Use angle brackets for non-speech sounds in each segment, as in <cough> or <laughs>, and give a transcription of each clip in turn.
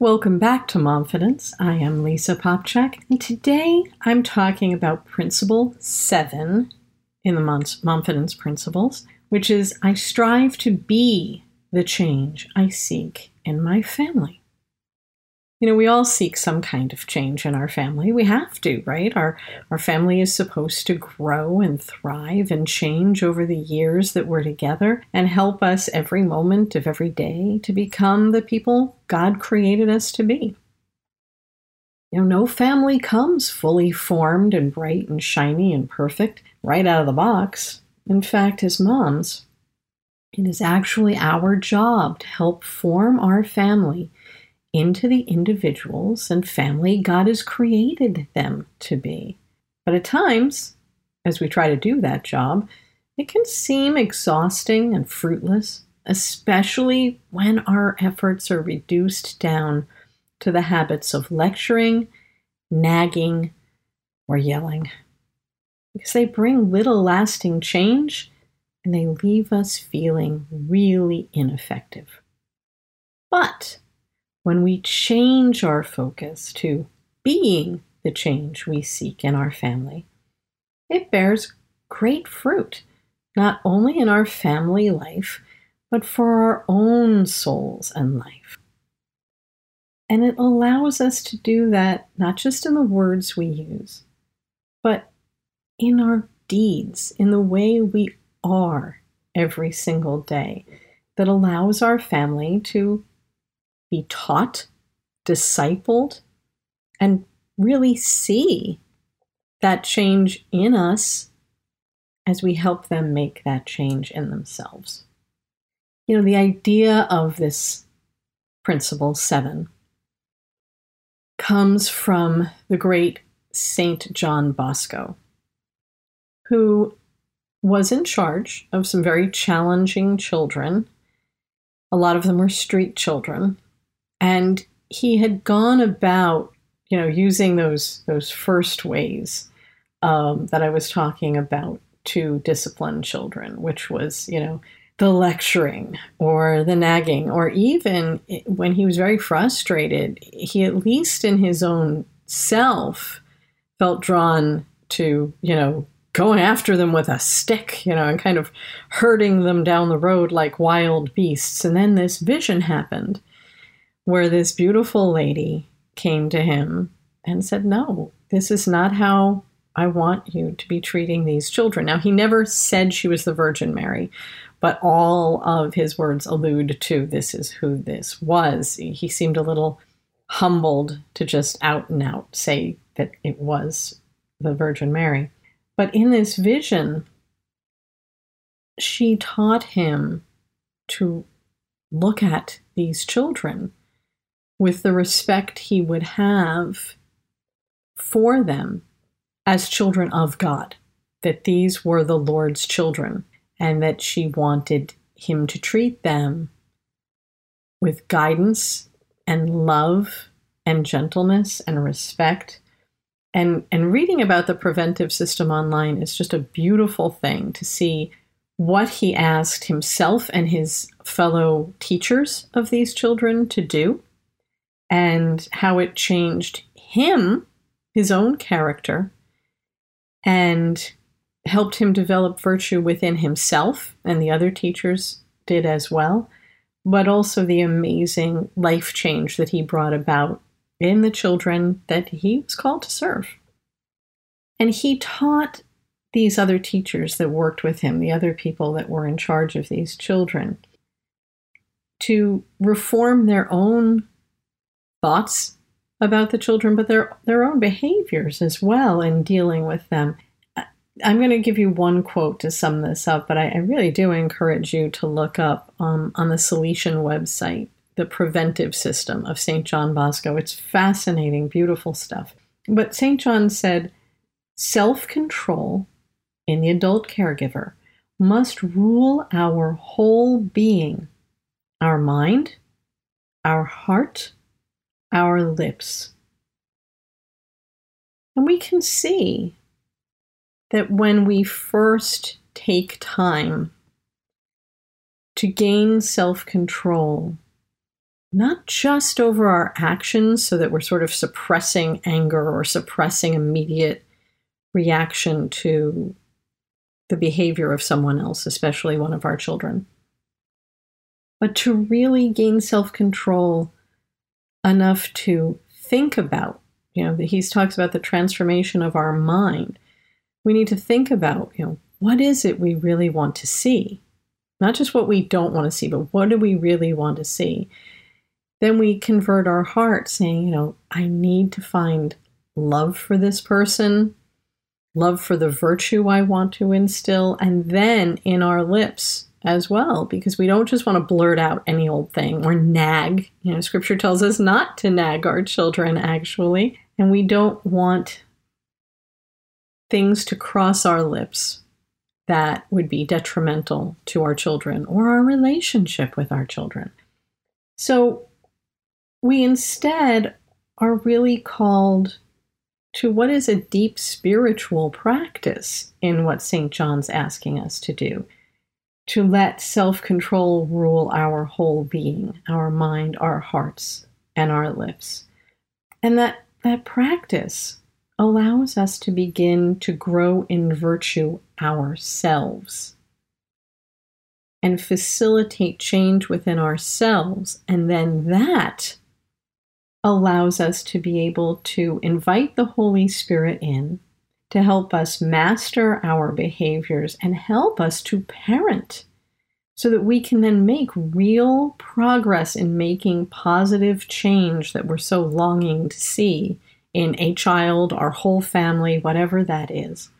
Welcome back to Momfidence. I am Lisa Popcak, and today I'm talking about Principle 7 in the Momfidence Principles, which is I strive to be the change I seek in my family. You know, we all seek some kind of change in our family. We have to, right? Our our family is supposed to grow and thrive and change over the years that we're together and help us every moment of every day to become the people God created us to be. You know, no family comes fully formed and bright and shiny and perfect right out of the box. In fact, as moms, it is actually our job to help form our family into the individuals and family God has created them to be. But at times, as we try to do that job, it can seem exhausting and fruitless, especially when our efforts are reduced down to the habits of lecturing, nagging, or yelling. Because they bring little lasting change and they leave us feeling really ineffective. But when we change our focus to being the change we seek in our family, it bears great fruit, not only in our family life, but for our own souls and life. And it allows us to do that not just in the words we use, but in our deeds, in the way we are every single day, that allows our family to be taught, discipled, and really see that change in us as we help them make that change in themselves. You know, the idea of this principle seven comes from the great Saint John Bosco, who was in charge of some very challenging children. A lot of them were street children and he had gone about you know using those those first ways um, that I was talking about to discipline children, which was you know the lecturing or the nagging, or even when he was very frustrated, he at least in his own self felt drawn to you know going after them with a stick, you know, and kind of herding them down the road like wild beasts. And then this vision happened where this beautiful lady came to him and said, No, this is not how I want you to be treating these children. Now, he never said she was the Virgin Mary, but all of his words allude to this is who this was. He seemed a little humbled to just out and out say that it was the Virgin Mary. But in this vision, she taught him to look at these children with the respect he would have for them as children of God, that these were the Lord's children, and that she wanted him to treat them with guidance and love and gentleness and respect. And, and reading about the preventive system online is just a beautiful thing to see what he asked himself and his fellow teachers of these children to do and how it changed him, his own character, and helped him develop virtue within himself, and the other teachers did as well, but also the amazing life change that he brought about in the children that he was called to serve. And he taught these other teachers that worked with him, the other people that were in charge of these children, to reform their own thoughts about the children, but their their own behaviors as well in dealing with them. I'm going to give you one quote to sum this up, but I, I really do encourage you to look up um, on the Salesian website the preventive system of St. John Bosco. It's fascinating, beautiful stuff. But St. John said, self control in the adult caregiver must rule our whole being, our mind, our heart, our lips. And we can see that when we first take time to gain self control, not just over our actions so that we're sort of suppressing anger or suppressing immediate reaction to the behavior of someone else, especially one of our children, but to really gain self control enough to think about, you know, he talks about the transformation of our mind. We need to think about, you know, what is it we really want to see? Not just what we don't want to see, but what do we really want to see? Then we convert our heart saying, you know, I need to find love for this person, love for the virtue I want to instill, and then in our lips as well, because we don't just want to blurt out any old thing or nag. You know, scripture tells us not to nag our children, actually, and we don't want things to cross our lips that would be detrimental to our children or our relationship with our children. So we instead are really called to what is a deep spiritual practice in what St. John's asking us to do to let self control rule our whole being, our mind, our hearts, and our lips. And that, that practice allows us to begin to grow in virtue ourselves and facilitate change within ourselves. And then that allows us to be able to invite the Holy Spirit in to help us master our behaviors and help us to parent so that we can then make real progress in making positive change that we're so longing to see in a child, our whole family, whatever that is.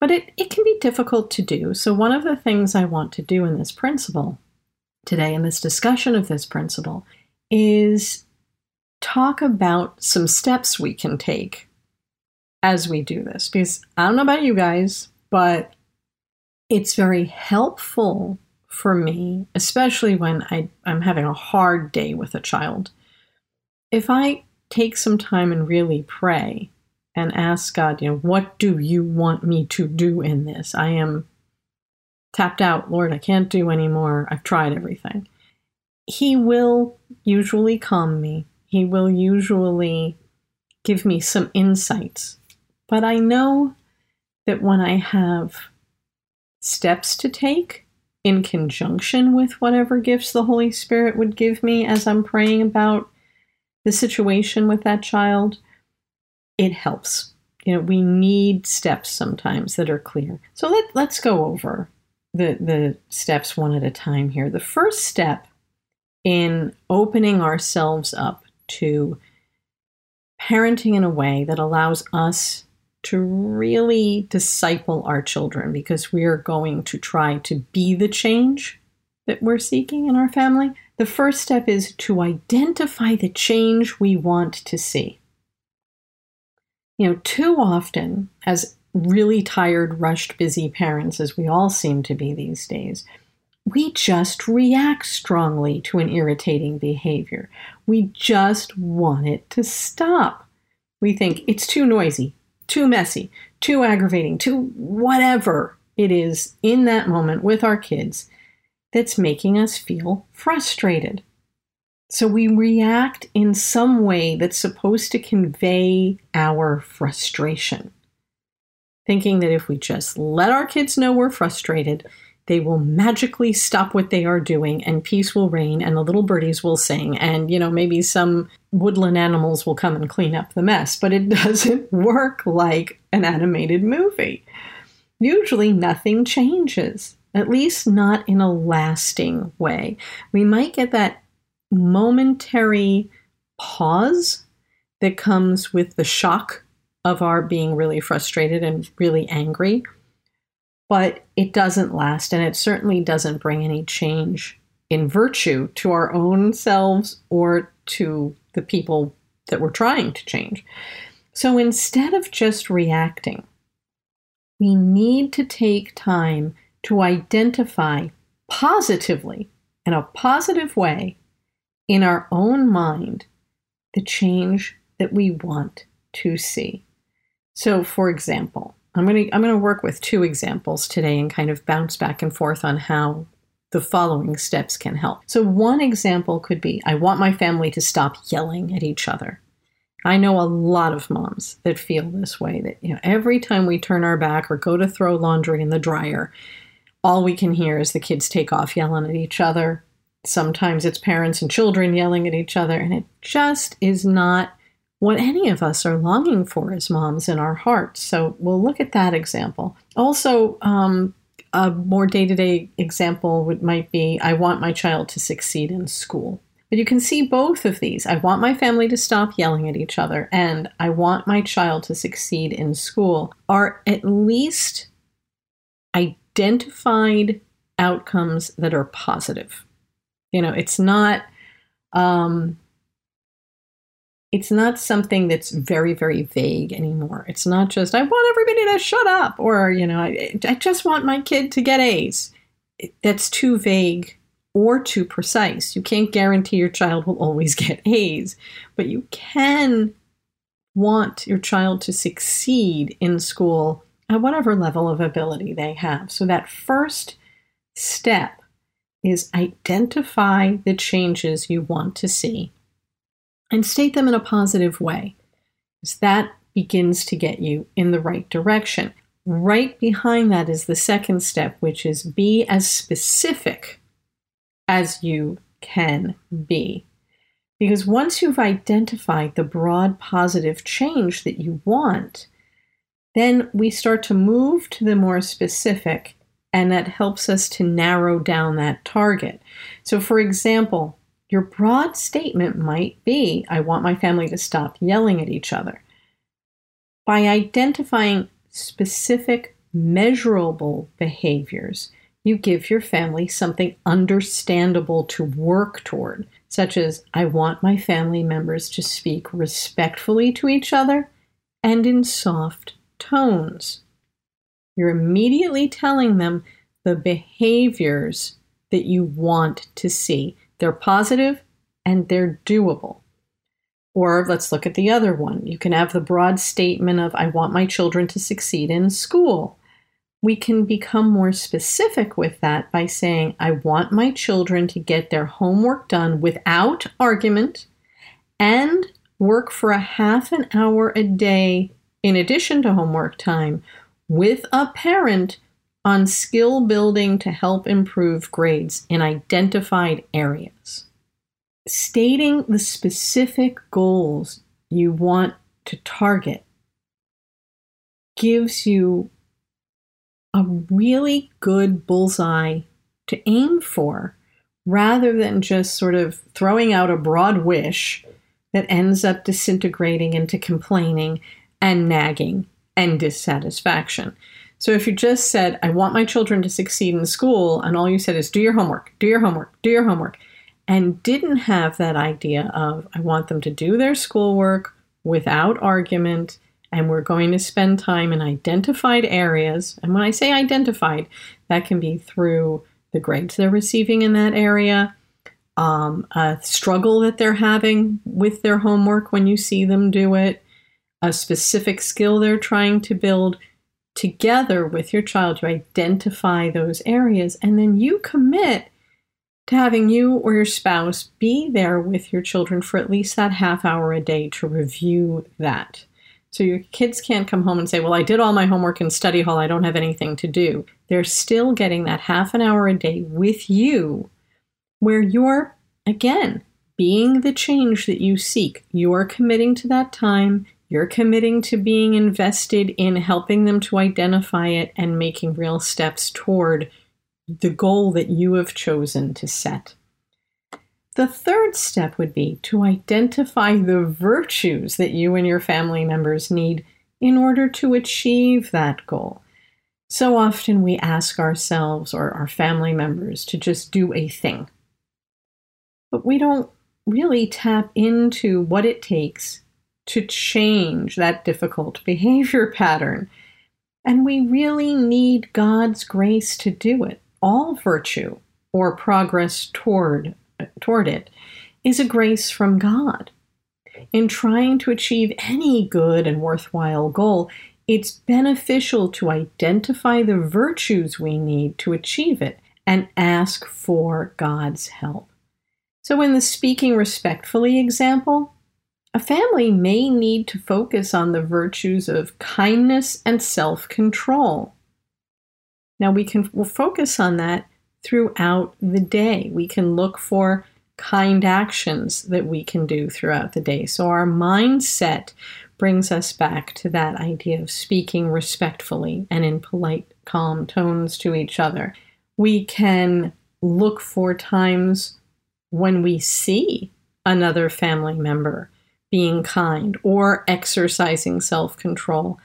But it, it can be difficult to do. So, one of the things I want to do in this principle today, in this discussion of this principle, is talk about some steps we can take as we do this. Because I don't know about you guys, but it's very helpful for me, especially when I, I'm having a hard day with a child. If I take some time and really pray and ask God, you know, what do you want me to do in this? I am tapped out, Lord, I can't do anymore. I've tried everything. He will usually calm me. He will usually give me some insights. But I know that when I have steps to take in conjunction with whatever gifts the Holy Spirit would give me as I'm praying about the situation with that child, it helps. You know, we need steps sometimes that are clear. So let, let's go over the, the steps one at a time here. The first step in opening ourselves up to parenting in a way that allows us to really disciple our children because we are going to try to be the change that we're seeking in our family the first step is to identify the change we want to see. You know, too often, as really tired, rushed, busy parents, as we all seem to be these days, we just react strongly to an irritating behavior. We just want it to stop. We think it's too noisy, too messy, too aggravating, too whatever it is in that moment with our kids that's making us feel frustrated. So we react in some way that's supposed to convey our frustration, thinking that if we just let our kids know we're frustrated, they will magically stop what they are doing and peace will reign and the little birdies will sing and you know maybe some woodland animals will come and clean up the mess but it <laughs> doesn't work like an animated movie usually nothing changes at least not in a lasting way. We might get that momentary pause that comes with the shock of our being really frustrated and really angry, but it doesn't last, and it certainly doesn't bring any change in virtue to our own selves or to the people that we're trying to change. So instead of just reacting, we need to take time to identify positively, in a positive way, in our own mind, the change that we want to see. So, for example, I'm going to I'm going to work with two examples today and kind of bounce back and forth on how the following steps can help. So, one example could be I want my family to stop yelling at each other. I know a lot of moms that feel this way that you know every time we turn our back or go to throw laundry in the dryer, all we can hear is the kids take off yelling at each other. Sometimes it's parents and children yelling at each other, and it just is not what any of us are longing for as moms in our hearts. So we'll look at that example. Also, um, a more day to day example would, might be I want my child to succeed in school. But you can see both of these. I want my family to stop yelling at each other, and I want my child to succeed in school are at least identified outcomes that are positive. You know, it's not um, it's not something that's very very vague anymore. It's not just i want everybody to shut up or you know i, I just want my kid to get a's. That's too vague or too precise. You can't guarantee your child will always <laughs> get a's but you can want your child to succeed in school at whatever level of ability they have. So that first step is identify the changes you want to see and state them in a positive way. Because that begins to get you in the right direction. Right behind that is the second step, which is be as specific as you can be. Because once you've identified the broad positive change that you want, then we start to move to the more specific, and that helps us to narrow down that target. So, for example, your broad statement might be I want my family to stop yelling at each other. By identifying specific, measurable behaviors, you give your family something understandable to work toward, such as I want my family members to speak respectfully to each other and in soft tones. You're immediately telling them the behaviors that you want to see. They're positive and they're doable. Or let's look at the other one. You can have the broad statement of, I want my children to succeed in school. We can become more specific with that by saying, I want my children to get their homework done without argument and work for a half an hour a day in addition to homework time with a parent on skill building to help improve grades in identified areas. Stating the specific goals you want to target gives you a really good bullseye to aim for rather than just sort of throwing out a broad wish that ends up disintegrating into complaining and nagging and dissatisfaction. So if you just said, I want my children to succeed in school, and all you said is, do your homework, do your homework, do your homework, and didn't have that idea of, I want them to do their schoolwork without argument, and we're going to spend time in identified areas. And when I say identified, that can be through the grades they're receiving in that area, um, a struggle that they're having with their homework when you see them do it, a specific skill they're trying to build together with your child to identify those areas. And then you commit to having you or your spouse be there with your children for at least that half hour a day to review that. So your kids can't come home and say, Well, I did all my homework in study hall, I don't have anything to do. They're still getting that half an hour a day with you where you're, again, being the change that you seek. You're committing to that time, you're committing to being invested in helping them to identify it and making real steps toward the goal that you have chosen to set. The third step would be to identify the virtues that you and your family members need in order to achieve that goal. So often we ask ourselves or our family members to just do a thing, but we don't really tap into what it takes to change that difficult <laughs> behavior pattern. And we really need God's grace to do it. All virtue or progress toward, toward it is a grace from God. In trying to achieve any good and worthwhile goal, it's beneficial to identify the virtues we need to achieve it and ask for God's help. So, in the speaking respectfully example, a family may need to focus on the virtues of kindness and self control. Now, we can we'll focus on that throughout the day. We can look for kind actions that we can do throughout the day. So, our mindset brings us back to that idea of speaking respectfully and in polite, calm tones to each other. We can look for times when we see another family member being kind or exercising self control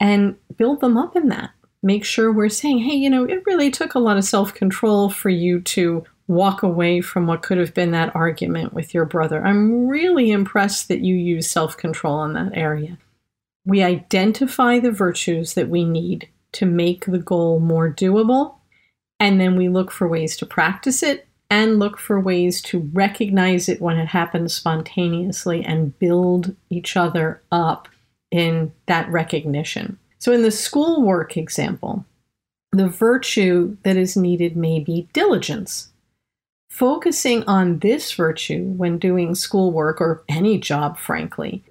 and build them up in that. Make sure we're saying, hey, you know, it really took a lot of self control for you to walk away from what could have been that argument with your brother. I'm really impressed that you use self control in that area. We identify the virtues that we need to make the goal more doable, and then we look for ways to practice it and look for ways to recognize it when it happens spontaneously and build each other up in that recognition. So, in the schoolwork example, the virtue that is needed may be diligence. Focusing on this virtue when doing schoolwork or any job, frankly,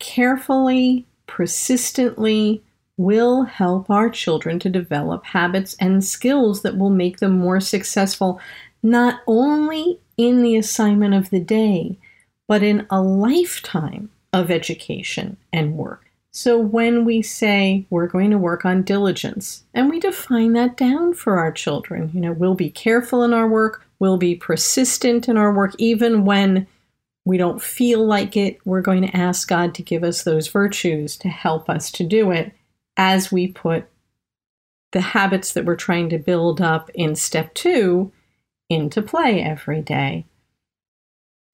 carefully, persistently will help our children to develop habits and skills that will make them more successful, not only in the assignment of the day, but in a lifetime of education and work. So when we say we're going to work on diligence, and we define that down for our children, you know, we'll be careful in our work, We'll be persistent in our work, even when we don't feel like it. We're going to ask God to give us those virtues to help us to do it as we put the habits that we're trying to build up in step two into play every day.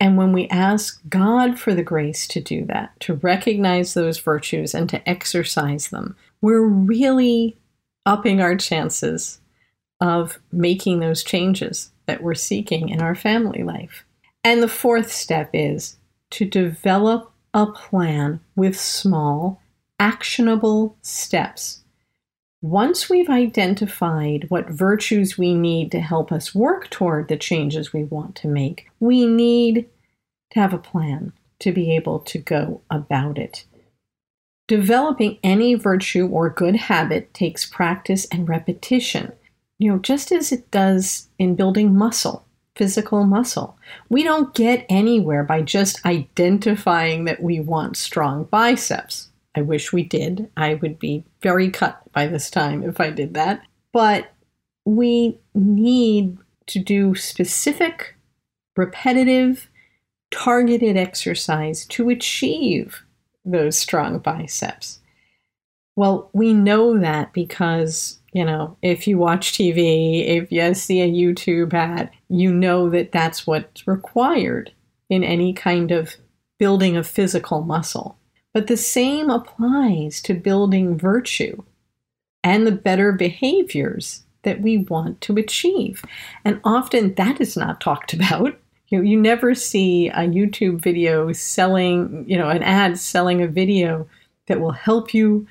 And when we ask God for the grace to do that, to recognize those virtues and to exercise them, we're really upping our chances of making those changes that we're seeking in our family life. And the fourth step is to develop a plan with small, actionable steps. Once we've identified what virtues we need to help us work toward the changes we want to make, we need to have a plan to be able to go about it. Developing any virtue or good habit takes practice and repetition you know, just as it does in building muscle, physical muscle. We don't get anywhere by just identifying that we want strong biceps. I wish we did. I would be very cut by this time if I did that. But we need to do specific, repetitive, targeted exercise to achieve those strong biceps. Well, we know that because you know, if you watch TV, if you see a YouTube ad, you know that that's what's required in any kind of building of physical muscle. But the same applies to building virtue and the better behaviors that we want to achieve. And often that is not talked about. You, know, you never see a YouTube video selling, you know, an ad selling a video that will help you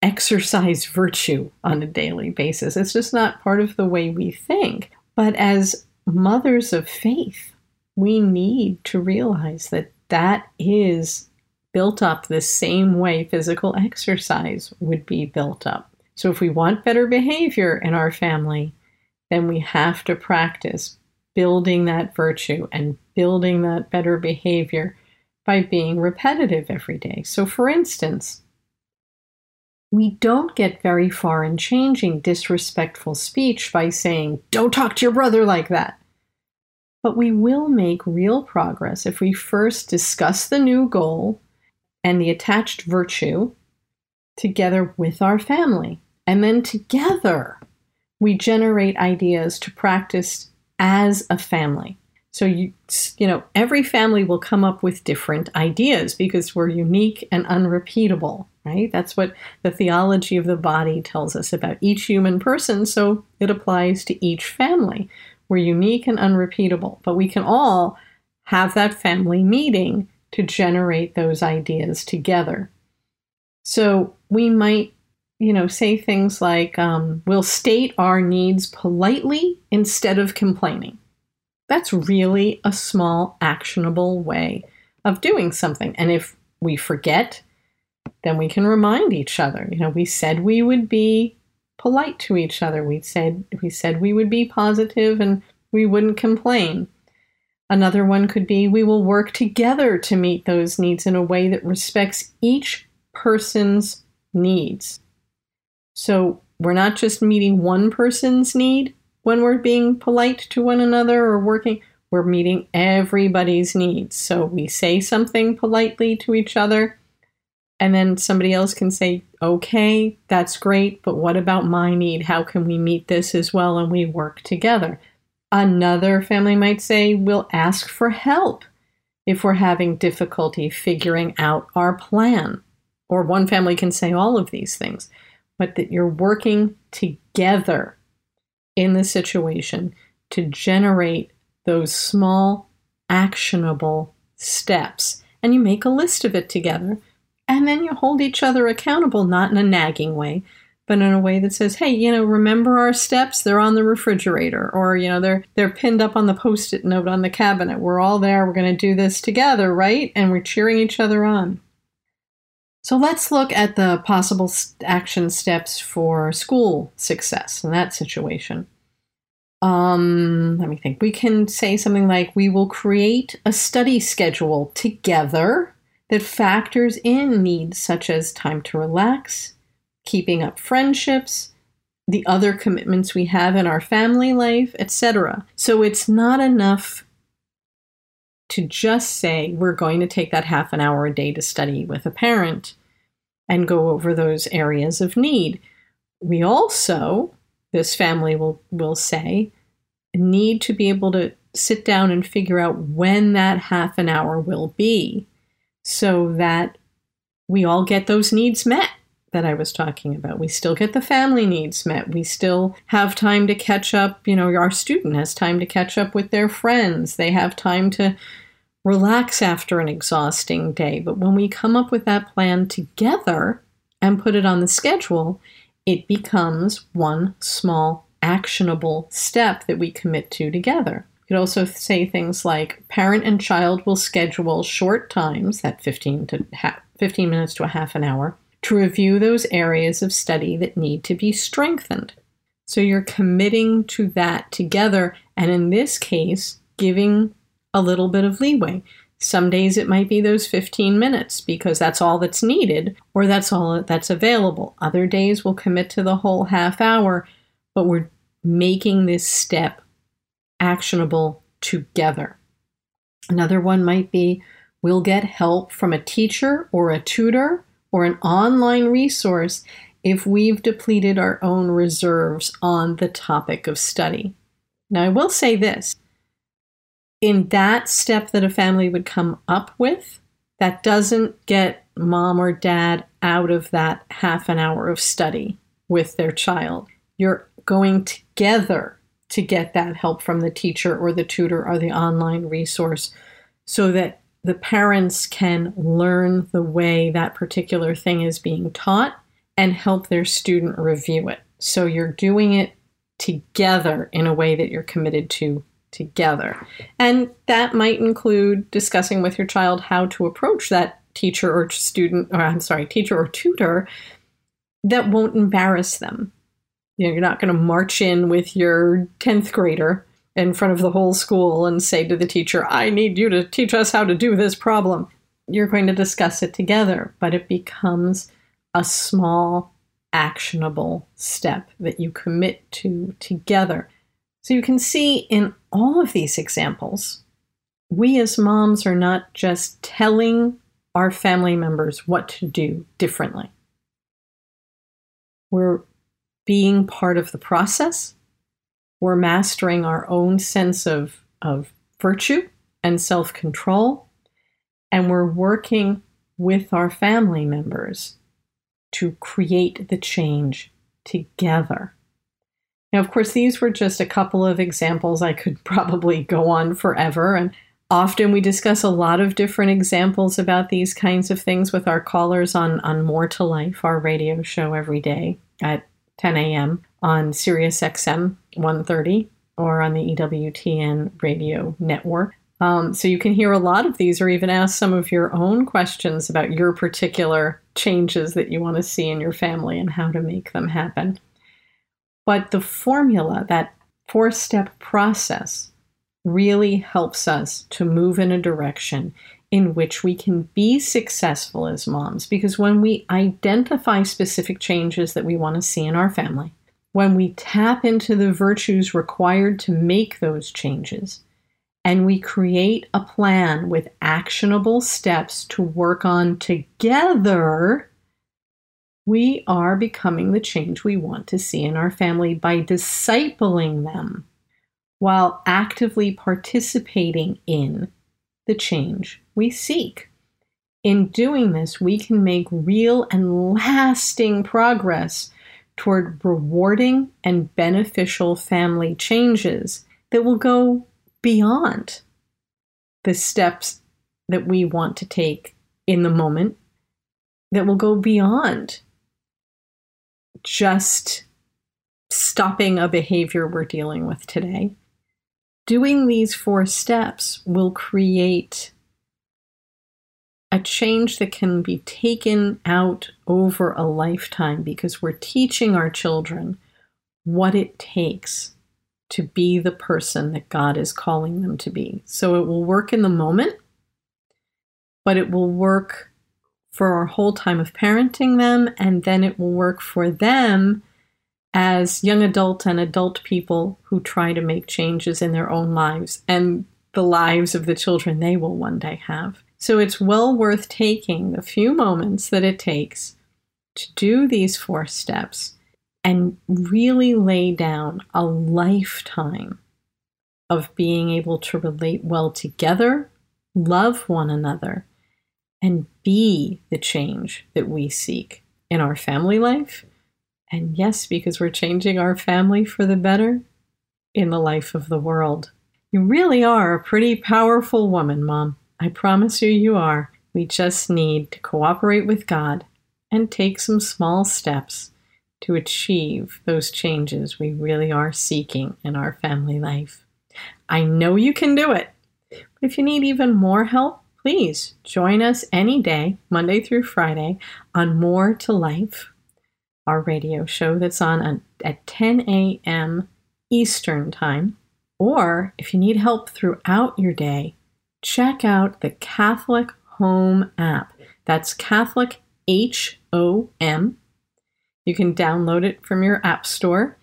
exercise virtue on a daily basis. It's just not part of the way we think. But as mothers of faith, we need to realize that that is built up the same way physical exercise would be built up. So if we want better behavior in our family, then we have to practice building that virtue and building that better behavior by being repetitive every day. So, for instance, we don't get very far in changing disrespectful speech by saying, Don't talk to your brother like that. But we will make real progress if we first discuss the new goal and the attached virtue together with our family. And then together, we generate ideas to practice as a family. So you you know, every family will come up with different ideas because we're unique and unrepeatable right? That's what the theology of the body tells us about each human person, so it applies to each family. We're unique and unrepeatable, but we can all have that family meeting to generate those ideas together. So we might, you know, say things like, um, we'll state our needs politely instead of complaining. That's really a small, actionable way of doing something. And if we forget, then we can remind each other. You know, we said we would be polite to each other. We said we said we would be positive and we wouldn't complain. Another one could be we will work together to meet those needs in a way that respects each person's needs. So we're not just meeting one person's need when we're being polite to one another or working, we're meeting everybody's needs. So we say something politely to each other, and then somebody else can say, okay, that's great, but what about my need? How can we meet this as well? And we work together. Another family might say, we'll ask for help if we're having difficulty figuring out our plan. Or one family can say all of these things, but that you're working together in the situation to generate those small, actionable steps. And you make a list of it together and then you hold each other accountable, not in a nagging way, but in a way that says, "Hey, you know, remember our steps? They're on the refrigerator, or you know, they're they're pinned up on the post-it note on the cabinet. We're all there. We're going to do this together, right?" And we're cheering each other on. So let's look at the possible action steps for school success in that situation. Um, let me think. We can say something like, "We will create a study schedule together." that factors in needs such as time to relax, keeping up friendships, the other commitments we have in our family life, etc. So it's not enough to just say we're going to take that half an hour a day to study with a parent and go over those areas of need. We also, this family will, will say, need to be able to sit down and figure out when that half an hour will be so that we all get those needs met that I was talking about. We still get the family needs met. We still have time to catch up. You know, our student has time to catch up with their friends. They have time to relax after an exhausting day. But when we come up with that plan together and put it on the schedule, it becomes one small actionable step that we commit to together. You could also say things like parent and child will schedule short times, that 15 to ha- 15 minutes to a half an hour, to review those areas of study that need to be strengthened. So you're committing to that together, and in this case, giving a little bit of leeway. Some days it might be those 15 minutes because that's all that's needed or that's all that's available. Other days we'll commit to the whole half hour, but we're making this step actionable together. Another one might be we'll get help from a teacher or a tutor or an online resource if we've depleted our own reserves on the topic of study. Now, I will say this in that step that a family would come up with, that doesn't get mom or dad out of that half an hour of study with their child. You're going together to get that help from the teacher or the tutor or the online resource so that the parents can learn the way that particular thing is being taught and help their student review it. So you're doing it together in a way that you're committed to together. And that might include discussing with your child how to approach that teacher or student, or I'm sorry, teacher or tutor that won't embarrass them you know, you're not going to march in with your 10th grader in front of the whole school and say to the teacher, I need you to teach us how to do this problem. You're going to discuss it together, but it becomes a small, actionable step that you commit to together. So you can see in all of these examples, we as moms are not just telling our family members what to do differently. We're being part of the process. We're mastering our own sense of, of virtue and self control. And we're working with our family members to create the change together. Now, of course, these were just a couple of examples. I could <laughs> probably go on forever. And often we discuss a lot of different examples about these kinds of things with our callers on, on More to Life, our radio show every day at 10 a.m. on Sirius XM 130 or on the EWTN radio network. Um, so you can hear a lot of these or even ask some of your own questions about your particular changes that you want to see in your family and how to make them happen. But the formula, that four step process, really helps us to move in a direction in which we can be successful as moms. Because when we identify specific changes that we want to see in our family, when we tap into the virtues required to make those changes, and we create a plan with actionable steps to work on together, we are becoming the change we want to see in our family by discipling them while actively participating in the change we seek. In doing this, we can make real and lasting progress toward rewarding and beneficial family changes that will go beyond the steps that we want to take in the moment, that will go beyond just stopping a behavior we're dealing with today. Doing these four steps will create a change that can be taken out over a lifetime because we're teaching our children what it takes to be the person that God is calling them to be. So it will work in the moment, but it will work for our whole time of parenting them, and then it will work for them as young adult and adult people who try to make changes in their own lives and the lives of the children they will one day have. So it's well worth taking the few moments that it takes to do these four steps and really lay down a lifetime of being able to relate well together, love one another, and be the change that we seek in our family life. And yes, because we're changing our family for the better in the life of the world. You really are a pretty powerful woman, Mom. I promise you, you are. We just need to cooperate with God and take some small steps to achieve those changes we really are seeking in our family life. I know you can do it. But if you need even more help, please join us any day, Monday through Friday, on More to Life, our radio show that's on at 10 a.m. Eastern Time. Or if you need help throughout your day, check out the Catholic Home app. That's Catholic H O M you can download it from your app store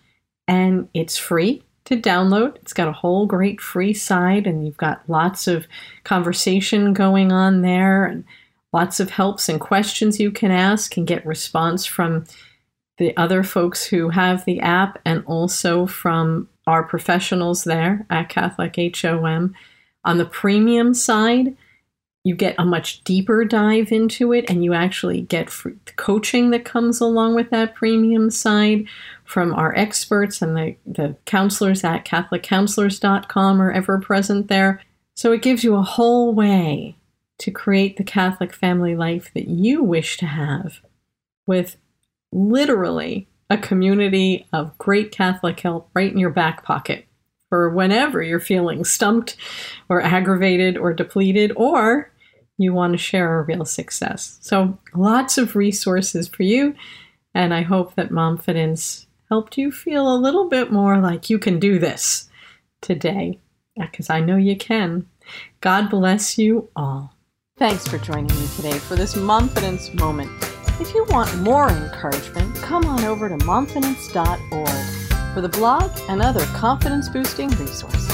and it's free to download. It's got a whole great free side and you've got lots of conversation going on there and lots of helps and questions you can ask and get response from the other folks who have the app and also from our professionals there at Catholic HOM. On the premium side, you get a much deeper dive into it and you actually get coaching that comes along with that premium side from our experts and the, the counselors at catholiccounselors.com are ever present there. So it gives you a whole way to create the catholic family life that you wish to have with literally a community of great catholic help right in your back pocket for whenever you're feeling stumped or aggravated or depleted or you want to share a real success. So, lots of resources for you. And I hope that Momfidence helped you feel a little bit more like you can do this today, because I know you can. God bless you all. Thanks for joining me today for this Momfidence moment. If you want more encouragement, come on over to momfidence.org for the blog and other confidence boosting resources.